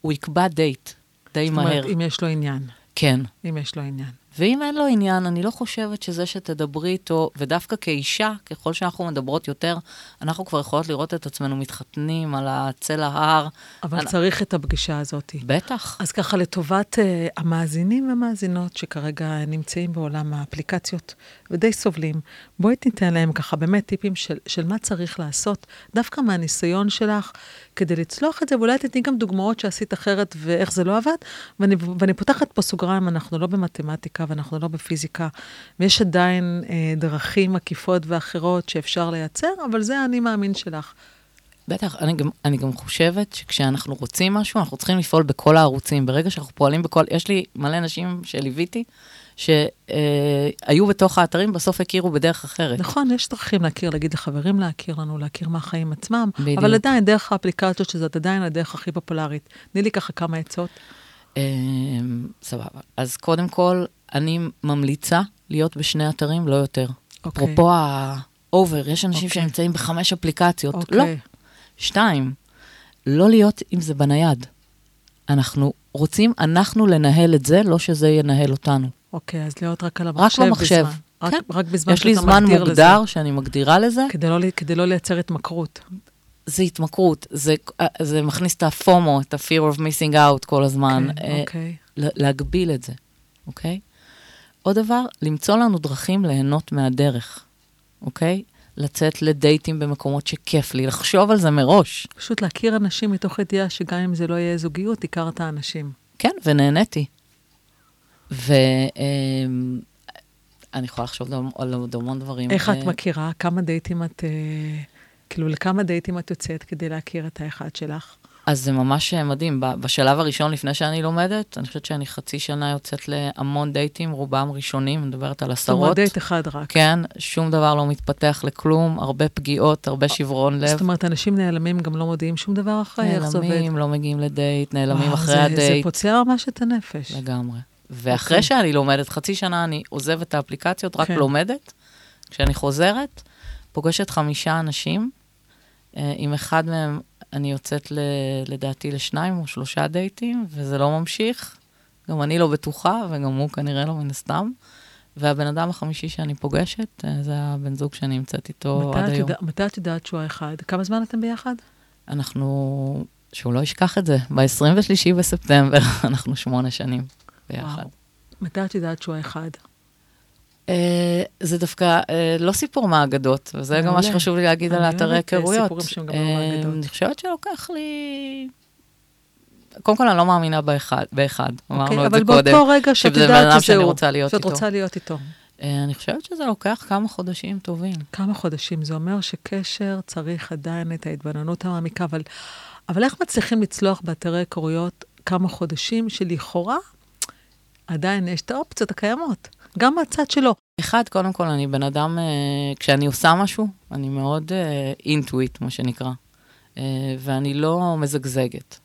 הוא יקבע דייט די זאת מהר. אומרת, אם יש לו עניין. כן. אם יש לו עניין. ואם אין לו עניין, אני לא חושבת שזה שתדברי איתו, ודווקא כאישה, ככל שאנחנו מדברות יותר, אנחנו כבר יכולות לראות את עצמנו מתחתנים על הצל ההר. אבל אני... צריך את הפגישה הזאת. בטח. אז ככה, לטובת uh, המאזינים והמאזינות שכרגע נמצאים בעולם האפליקציות ודי סובלים, בואי תיתן להם ככה באמת טיפים של, של מה צריך לעשות, דווקא מהניסיון שלך, כדי לצלוח את זה, ואולי תתני גם דוגמאות שעשית אחרת ואיך זה לא עבד. ואני, ואני פותחת פה סוגריים, אנחנו לא במתמטיקה ואנחנו לא בפיזיקה, ויש עדיין אה, דרכים עקיפות ואחרות שאפשר לייצר, אבל זה האני מאמין שלך. בטח, אני גם, אני גם חושבת שכשאנחנו רוצים משהו, אנחנו צריכים לפעול בכל הערוצים. ברגע שאנחנו פועלים בכל... יש לי מלא אנשים שליוויתי, שהיו אה, בתוך האתרים, בסוף הכירו בדרך אחרת. נכון, יש דרכים להכיר, להגיד לחברים להכיר לנו, להכיר מהחיים עצמם, בדיוק. אבל עדיין, דרך האפליקציות, שזאת עדיין הדרך הכי פופולרית. תני לי ככה כמה עצות. אה, סבבה. אז קודם כל, אני ממליצה להיות בשני אתרים, לא יותר. אוקיי. אפרופו ה over, יש אנשים אוקיי. שנמצאים בחמש אפליקציות. אוקיי. לא. שתיים, לא להיות עם זה בנייד. אנחנו רוצים, אנחנו לנהל את זה, לא שזה ינהל אותנו. אוקיי, אז להיות רק על המחשב רק במחשב. בזמן. רק, כן. רק בזמן שאתה מגדיר לזה. יש לי זמן מוגדר לזה. שאני מגדירה לזה. כדי לא, כדי לא לייצר התמכרות. זה התמכרות, זה, זה מכניס את הפומו, את ה-fear of missing out כל הזמן. כן, אה, אוקיי. להגביל את זה, אוקיי? עוד דבר, למצוא לנו דרכים ליהנות מהדרך, אוקיי? לצאת לדייטים במקומות שכיף לי, לחשוב על זה מראש. פשוט להכיר אנשים מתוך ידיעה שגם אם זה לא יהיה זוגיות, הכרת האנשים. כן, ונהניתי. ואני אמ, יכולה לחשוב על עוד המון דברים. איך את מכירה? כמה דייטים את... אה, כאילו, לכמה דייטים את יוצאת כדי להכיר את האחד שלך? אז זה ממש מדהים. בשלב הראשון, לפני שאני לומדת, אני חושבת שאני חצי שנה יוצאת להמון דייטים, רובם ראשונים, אני מדברת על עשרות. זאת אומרת, דייט אחד רק. כן, שום דבר לא מתפתח לכלום, הרבה פגיעות, הרבה שברון לב. זאת אומרת, אנשים נעלמים, גם לא מודיעים שום דבר אחרי, איך זה עובד? נעלמים, לא מגיעים לדייט, נעלמים אחרי זה, הדייט. זה פוצע ממש את הנפש. לגמרי. ואחרי okay. אוקיי. שאני לומדת, חצי שנה אני עוזבת את האפליקציות, רק okay. כן. לומדת. כשאני חוזרת, פוגשת חמישה אנשים, אה, עם אחד מהם אני יוצאת ל, לדעתי לשניים או שלושה דייטים, וזה לא ממשיך. גם אני לא בטוחה, וגם הוא כנראה לא מן הסתם. והבן אדם החמישי שאני פוגשת, אה, זה הבן זוג שאני נמצאת איתו עד היום. יודע, מתי את יודעת שהוא האחד? כמה זמן אתם ביחד? אנחנו, שהוא לא ישכח את זה, ב-23 בספטמבר אנחנו שמונה שנים ביחד. וואו. מתי את יודעת שהוא האחד? אה, זה דווקא אה, לא סיפור מהאגדות, וזה גם מה שחשוב לי להגיד על אתרי אה, היכרויות. אני חושבת שלוקח לי... קודם כל, אני לא מאמינה באחד, באחד. אמרנו אוקיי, את זה קודם. אבל באותו רגע שאת יודעת שזהו, שאת רוצה להיות איתו. אני חושבת שזה לוקח כמה חודשים טובים. כמה חודשים. זה אומר שקשר צריך עדיין את ההתבוננות המעמיקה, אבל, אבל איך מצליחים לצלוח באתרי היכרויות כמה חודשים שלכאורה עדיין יש את האופציות הקיימות? גם מהצד שלו. אחד, קודם כל, אני בן אדם, אה, כשאני עושה משהו, אני מאוד אינטואיט, אה, מה שנקרא, אה, ואני לא מזגזגת.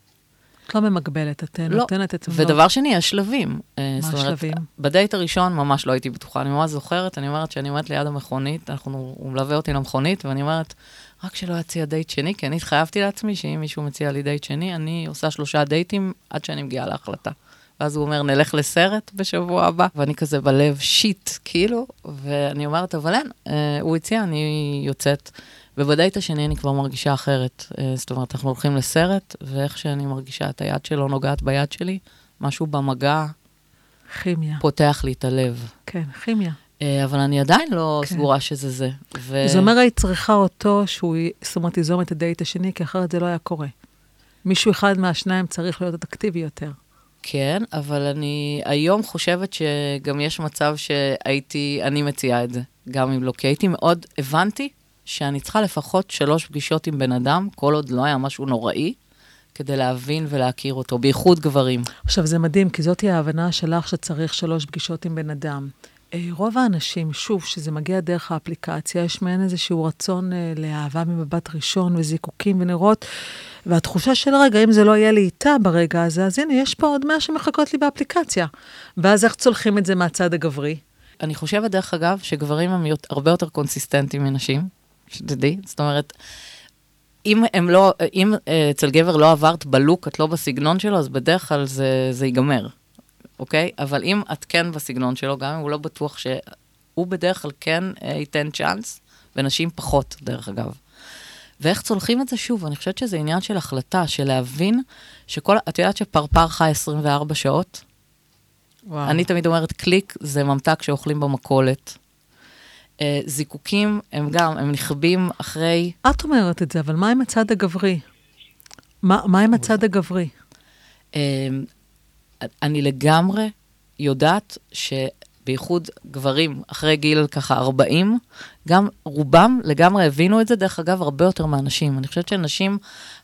את לא ממגבלת, את לא. נותנת את... ודבר שני, יש שלבים. מה השלבים? בדייט הראשון ממש לא הייתי בטוחה, אני ממש זוכרת, אני אומרת שאני עומדת ליד המכונית, אנחנו, הוא מלווה אותי למכונית, ואני אומרת, רק שלא יציע דייט שני, כי אני התחייבתי לעצמי שאם מישהו מציע לי דייט שני, אני עושה שלושה דייטים עד שאני מגיעה להחלטה. ואז הוא אומר, נלך לסרט בשבוע הבא, ואני כזה בלב, shit, כאילו, ואני אומרת, אבל אין, אה, הוא הציע, אני יוצאת. ובדייט השני אני כבר מרגישה אחרת. אה, זאת אומרת, אנחנו הולכים לסרט, ואיך שאני מרגישה את היד שלו נוגעת ביד שלי, משהו במגע... כימיה. פותח לי את הלב. כן, כימיה. אה, אבל אני עדיין לא כן. סגורה שזה זה. ו... זאת אומרת, היית צריכה אותו, שהוא, זאת אומרת, יזום את הדייט השני, כי אחרת זה לא היה קורה. מישהו אחד מהשניים צריך להיות אטרקטיבי יותר. כן, אבל אני היום חושבת שגם יש מצב שהייתי, אני מציעה את זה, גם אם לא, כי הייתי מאוד, הבנתי שאני צריכה לפחות שלוש פגישות עם בן אדם, כל עוד לא היה משהו נוראי, כדי להבין ולהכיר אותו, בייחוד גברים. עכשיו, זה מדהים, כי זאתי ההבנה שלך שצריך שלוש פגישות עם בן אדם. רוב האנשים, שוב, שזה מגיע דרך האפליקציה, יש מעין איזשהו רצון אה, לאהבה ממבט ראשון וזיקוקים ונרות, והתחושה של רגע, אם זה לא יהיה לי איתה ברגע הזה, אז הנה, יש פה עוד מאה שמחכות לי באפליקציה. ואז איך צולחים את זה מהצד הגברי? אני חושבת, דרך אגב, שגברים הם הרבה יותר קונסיסטנטים מנשים, שתדעי, זאת אומרת, אם הם לא, אם אה, אצל גבר לא עברת בלוק, את לא בסגנון שלו, אז בדרך כלל זה, זה ייגמר. אוקיי? אבל אם את כן בסגנון שלו, גם אם הוא לא בטוח ש... הוא בדרך כלל כן אה, ייתן צ'אנס, ונשים פחות, דרך אגב. ואיך צולחים את זה שוב? אני חושבת שזה עניין של החלטה, של להבין שכל... את יודעת שפרפר חי 24 שעות? וואו. אני תמיד אומרת, קליק זה ממתק שאוכלים במכולת. אה, זיקוקים הם גם, הם נכבים אחרי... את אומרת את זה, אבל מה עם הצד הגברי? מה, מה עם הצד הגברי? אה, אני לגמרי יודעת שבייחוד גברים אחרי גיל ככה 40, גם רובם לגמרי הבינו את זה, דרך אגב, הרבה יותר מהנשים. אני חושבת שנשים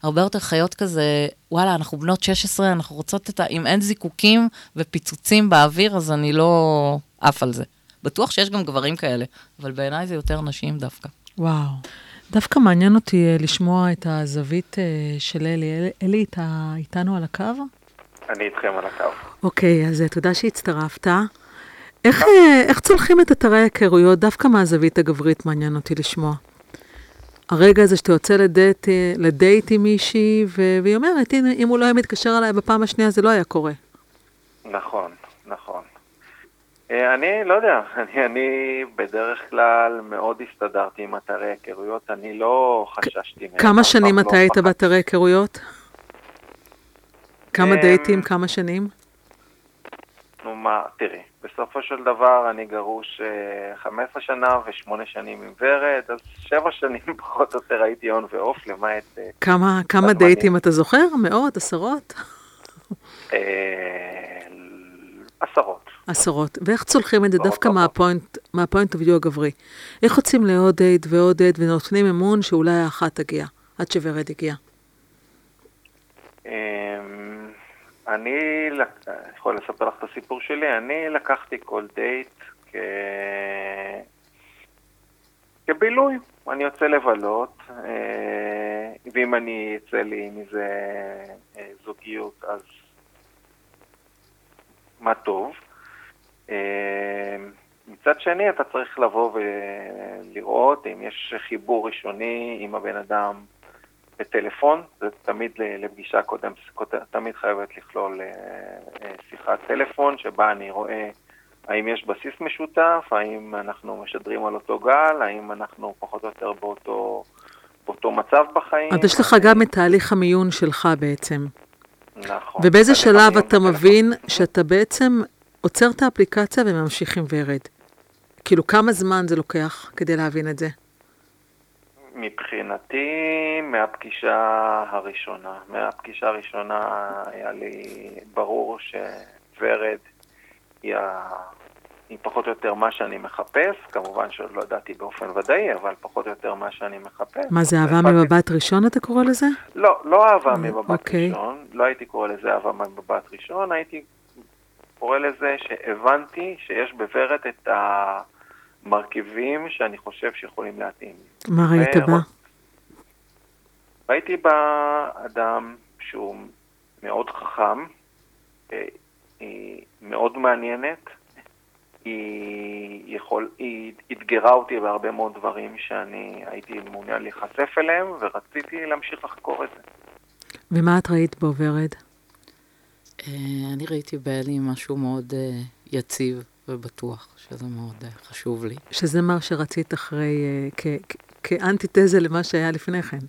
הרבה יותר חיות כזה, וואלה, אנחנו בנות 16, אנחנו רוצות את ה... אם אין זיקוקים ופיצוצים באוויר, אז אני לא עף על זה. בטוח שיש גם גברים כאלה, אבל בעיניי זה יותר נשים דווקא. וואו. דווקא מעניין אותי אה, לשמוע את הזווית אה, של אלי. אלי, אתה איתנו על הקו? אני איתכם על הקו. אוקיי, אז אה, תודה שהצטרפת. איך, איך צולחים את אתרי ההיכרויות דווקא מהזווית הגברית, מעניין אותי לשמוע. הרגע הזה שאתה יוצא לדייט, לדייט עם מישהי, והיא אומרת, הנה, אם הוא לא היה מתקשר אליי בפעם השנייה, זה לא היה קורה. נכון, נכון. אה, אני לא יודע, אני, אני בדרך כלל מאוד הסתדרתי עם אתרי היכרויות, אני לא חששתי מהם. כמה שנים אתה לא היית באתרי היכרויות? כמה אמ, דייטים, כמה שנים? נו מה, תראי, בסופו של דבר אני גרוש 15 אה, שנה ושמונה שנים עם ורד, אז שבע שנים פחות או יותר הייתי הון ועוף, למעט... אה, כמה, כמה דייטים אתה זוכר? מאות? עשרות? עשרות. עשרות. ואיך צולחים את זה דווקא מה point, מה point of view הגברי? איך יוצאים לעוד דייט ועוד דייט ונותנים אמון שאולי האחת תגיע, עד שוורד הגיע? אני יכול לספר לך את הסיפור שלי. אני לקחתי כל דייט. כבילוי. אני יוצא לבלות, אה, ואם אני יצא לי מזה אה, זוגיות, אז מה טוב. אה, מצד שני, אתה צריך לבוא ולראות אם יש חיבור ראשוני עם הבן אדם בטלפון, זה תמיד לפגישה קודם, תמיד חייבת לכלול אה, אה, שיחת טלפון, שבה אני רואה האם יש בסיס משותף, האם אנחנו משדרים על אותו גל, האם אנחנו פחות או יותר באותו, באותו מצב בחיים. אז יש לך גם את תהליך המיון שלך בעצם. נכון. ובאיזה שלב אתה מבין שאתה בעצם עוצר את האפליקציה וממשיך עם ורד? כאילו, כמה זמן זה לוקח כדי להבין את זה? מבחינתי, מהפגישה הראשונה. מהפגישה הראשונה היה לי ברור שוורד היא, ה... היא פחות או יותר מה שאני מחפש. כמובן שעוד לא ידעתי באופן ודאי, אבל פחות או יותר מה שאני מחפש. מה זה, אהבה ממבט ראשון אתה קורא לזה? לא, לא אהבה ממבט אוקיי. ראשון. לא הייתי קורא לזה אהבה ממבט ראשון, הייתי קורא לזה שהבנתי שיש בוורד את המרכיבים שאני חושב שיכולים להתאים. מה ראית בה? ראיתי בה אדם שהוא מאוד חכם, אה, היא מאוד מעניינת, היא, יכול, היא אתגרה אותי בהרבה מאוד דברים שאני הייתי מעוניין להיחשף אליהם, ורציתי להמשיך לחקור את זה. ומה את ראית בו, ורד? אה, אני ראיתי באלי משהו מאוד אה, יציב ובטוח, שזה מאוד אה, חשוב לי. שזה מה שרצית אחרי, כאנטיתזה למה שהיה לפני כן.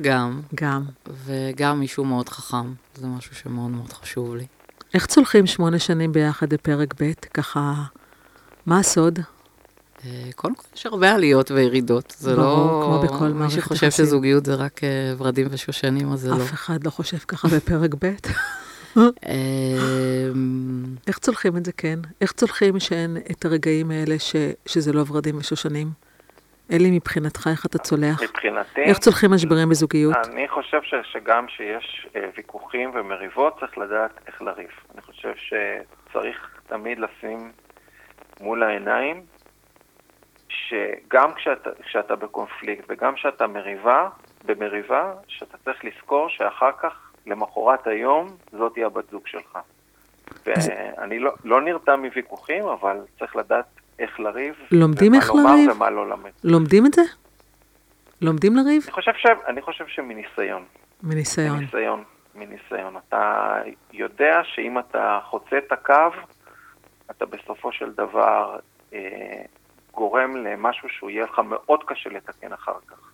גם. גם. וגם מישהו מאוד חכם, זה משהו שמאוד מאוד חשוב לי. איך צולחים שמונה שנים ביחד בפרק ב'? ככה, מה הסוד? קודם כל יש הרבה עליות וירידות, זה ברור, לא... כמו בכל מערכת יחסים. מי שחושב שזוגיות זה רק ורדים ושושנים, אז זה לא. אף אחד לא חושב ככה בפרק ב'. אמ, איך צולחים את זה, כן? איך צולחים שאין את הרגעים האלה ש, שזה לא ורדים ושושנים? אלי, מבחינתך, איך אתה צולח? מבחינתי... איך צולחים משברים בזוגיות? אני חושב ש, שגם כשיש אה, ויכוחים ומריבות, צריך לדעת איך לריב. אני חושב שצריך תמיד לשים מול העיניים, שגם כשאתה, כשאתה בקונפליקט וגם כשאתה מריבה, במריבה, שאתה צריך לזכור שאחר כך למחרת היום זאת תהיה הבת זוג שלך. ואני לא, לא נרתע מוויכוחים, אבל צריך לדעת איך לריב, לומדים איך לריב? ומה לא לומד. לומדים את זה? לומדים לריב? אני חושב, ש... אני חושב שמניסיון. מניסיון. מניסיון. מניסיון. אתה יודע שאם אתה חוצה את הקו, אתה בסופו של דבר אה, גורם למשהו שהוא יהיה לך מאוד קשה לתקן אחר כך.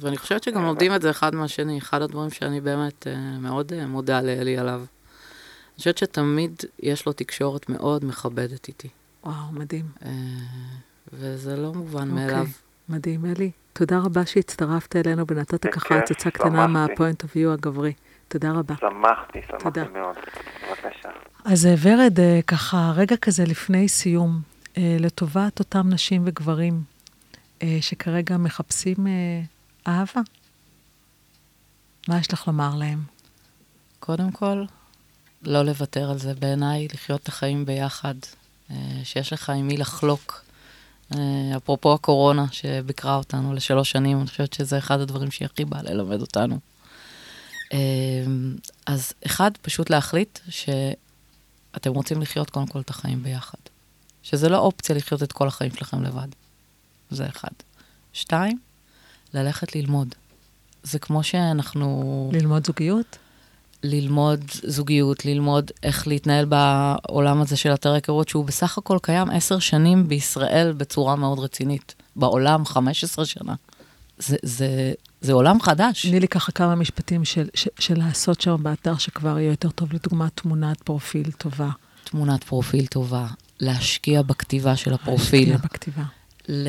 ואני חושבת שגם לומדים את זה אחד מהשני. אחד הדברים שאני באמת אה, מאוד אה, מודה לאלי עליו. אני חושבת שתמיד יש לו תקשורת מאוד מכבדת איתי. וואו, מדהים. אה, וזה לא מובן אוקיי, מאליו. מדהים, אלי. תודה רבה שהצטרפת אלינו ונתת ככה בכיף, הצצה קטנה. מה-point of view הגברי. תודה רבה. שמחתי, שמחתי תודה. מאוד. בבקשה. אז אה, ורד, אה, ככה רגע כזה לפני סיום, אה, לטובת אותם נשים וגברים אה, שכרגע מחפשים אה, אהבה, מה יש לך לומר להם? קודם כל, לא לוותר על זה בעיניי, לחיות את החיים ביחד, אה, שיש לך עם מי לחלוק. אה, אפרופו הקורונה שביקרה אותנו לשלוש שנים, אני חושבת שזה אחד הדברים שהיא הכי באה ללמד אותנו. אה, אז אחד, פשוט להחליט שאתם רוצים לחיות קודם כל את החיים ביחד. שזה לא אופציה לחיות את כל החיים שלכם לבד. זה אחד. שתיים, ללכת ללמוד. זה כמו שאנחנו... ללמוד זוגיות? ללמוד זוגיות, ללמוד איך להתנהל בעולם הזה של אתר היכרות, שהוא בסך הכל קיים עשר שנים בישראל בצורה מאוד רצינית. בעולם 15 שנה. זה, זה, זה עולם חדש. תני לי ככה כמה משפטים של, של, של לעשות שם באתר שכבר יהיה יותר טוב, לדוגמה תמונת פרופיל טובה. תמונת פרופיל טובה, להשקיע בכתיבה של הפרופיל. להשקיע בכתיבה. ל...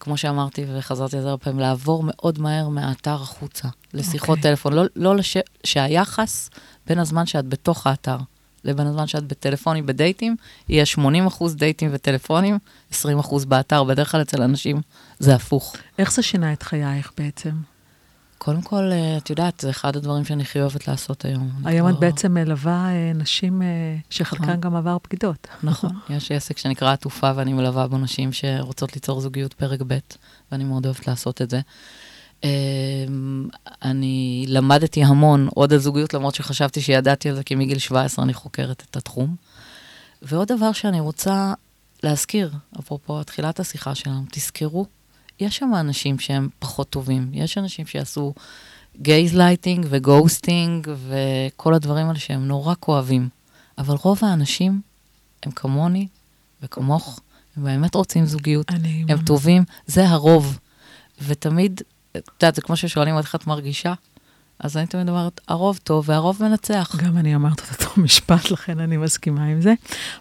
כמו שאמרתי וחזרתי על זה הרבה פעמים, לעבור מאוד מהר מהאתר החוצה, לשיחות אוקיי. okay. טלפון. לא, לא לש... שהיחס בין הזמן שאת בתוך האתר לבין הזמן שאת בטלפונים, בדייטים, יהיה 80 אחוז דייטים וטלפונים, 20 אחוז באתר. בדרך כלל אצל אנשים זה הפוך. איך זה שינה את חייך בעצם? קודם כל, אה, את יודעת, זה אחד הדברים שאני הכי אוהבת לעשות היום. היום את כבר- בעצם מלווה אה, נשים אה, שחלקן נכון. גם עבר בגידות. נכון, יש עסק שנקרא עטופה, ואני מלווה בו נשים שרוצות ליצור זוגיות פרק ב', ואני מאוד אוהבת לעשות את זה. אמ, אני למדתי המון עוד על זוגיות, למרות שחשבתי שידעתי על זה, כי מגיל 17 אני חוקרת את התחום. ועוד דבר שאני רוצה להזכיר, אפרופו תחילת השיחה שלנו, תזכרו, יש שם אנשים שהם פחות טובים, יש אנשים שיעשו gaslighting ו ghosting וכל הדברים האלה שהם נורא כואבים. אבל רוב האנשים הם כמוני וכמוך, הם באמת רוצים זוגיות, אני... הם טובים, זה הרוב. ותמיד, את יודעת, זה כמו ששואלים איך את מרגישה, אז אני תמיד אומרת, הרוב טוב והרוב מנצח. גם אני אומרת את אותו משפט, לכן אני מסכימה עם זה.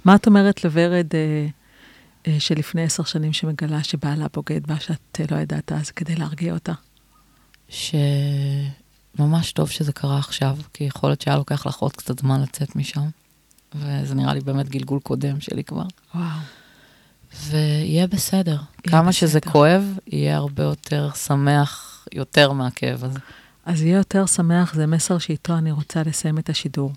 מה את אומרת לוורד אה, שלפני עשר שנים שמגלה שבעלה בוגד בה, שאת אה, לא ידעת אז, כדי להרגיע אותה? שממש טוב שזה קרה עכשיו, כי יכול להיות שהיה לוקח לך עוד קצת זמן לצאת משם, וזה נראה לי באמת גלגול קודם שלי כבר. וואו. ויהיה בסדר. כמה שזה בסדר. כואב, יהיה הרבה יותר שמח, יותר מהכאב הזה. אז יהיה יותר שמח, זה מסר שאיתו אני רוצה לסיים את השידור.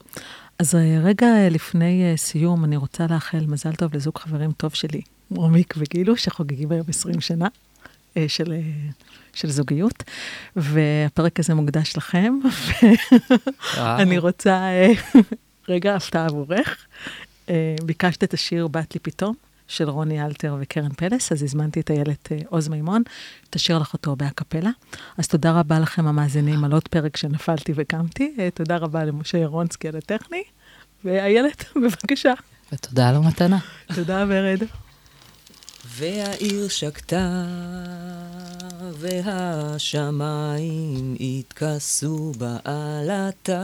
אז אה, רגע אה, לפני אה, סיום, אני רוצה לאחל מזל טוב לזוג חברים טוב שלי, רומיק וגילו, שחוגגים היום 20 שנה אה, של, אה, של זוגיות, והפרק הזה מוקדש לכם, ואני רוצה, אה, רגע, הפתעה עבורך. ביקשת את השיר "בת לי פתאום" של רוני אלתר וקרן פלס, אז הזמנתי את איילת עוז מימון, תשאיר לך אותו בהקפלה. אז תודה רבה לכם המאזינים על עוד פרק שנפלתי וקמתי. תודה רבה למשה ירונסקי על הטכני, ואיילת, בבקשה. ותודה על המתנה. תודה, ורד. והעיר שקטה, והשמיים התכסו בעלתה,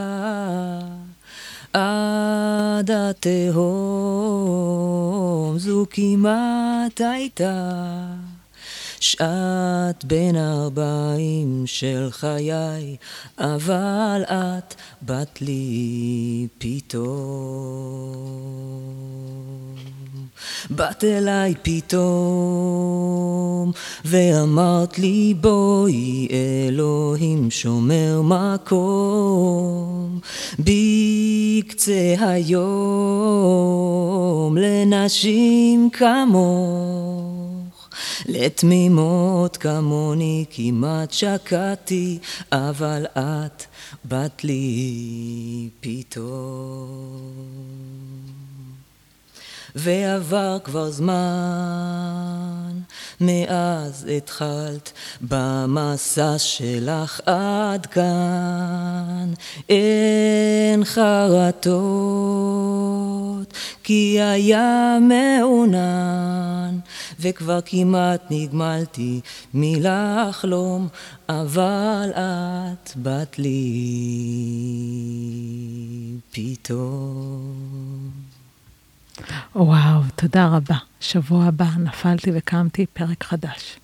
עד התהום זו כמעט הייתה. שעת בין ארבעים של חיי, אבל את בת לי פתאום. באת אליי פתאום, ואמרת לי בואי אלוהים שומר מקום, בקצה היום לנשים כמוך. לתמימות כמוני כמעט שקעתי, אבל את בת לי פתאום. ועבר כבר זמן, מאז התחלת במסע שלך עד כאן. אין חרטות, כי היה מעונן, וכבר כמעט נגמלתי מלחלום, אבל את בת לי פתאום. וואו, תודה רבה. שבוע הבא נפלתי וקמתי, פרק חדש.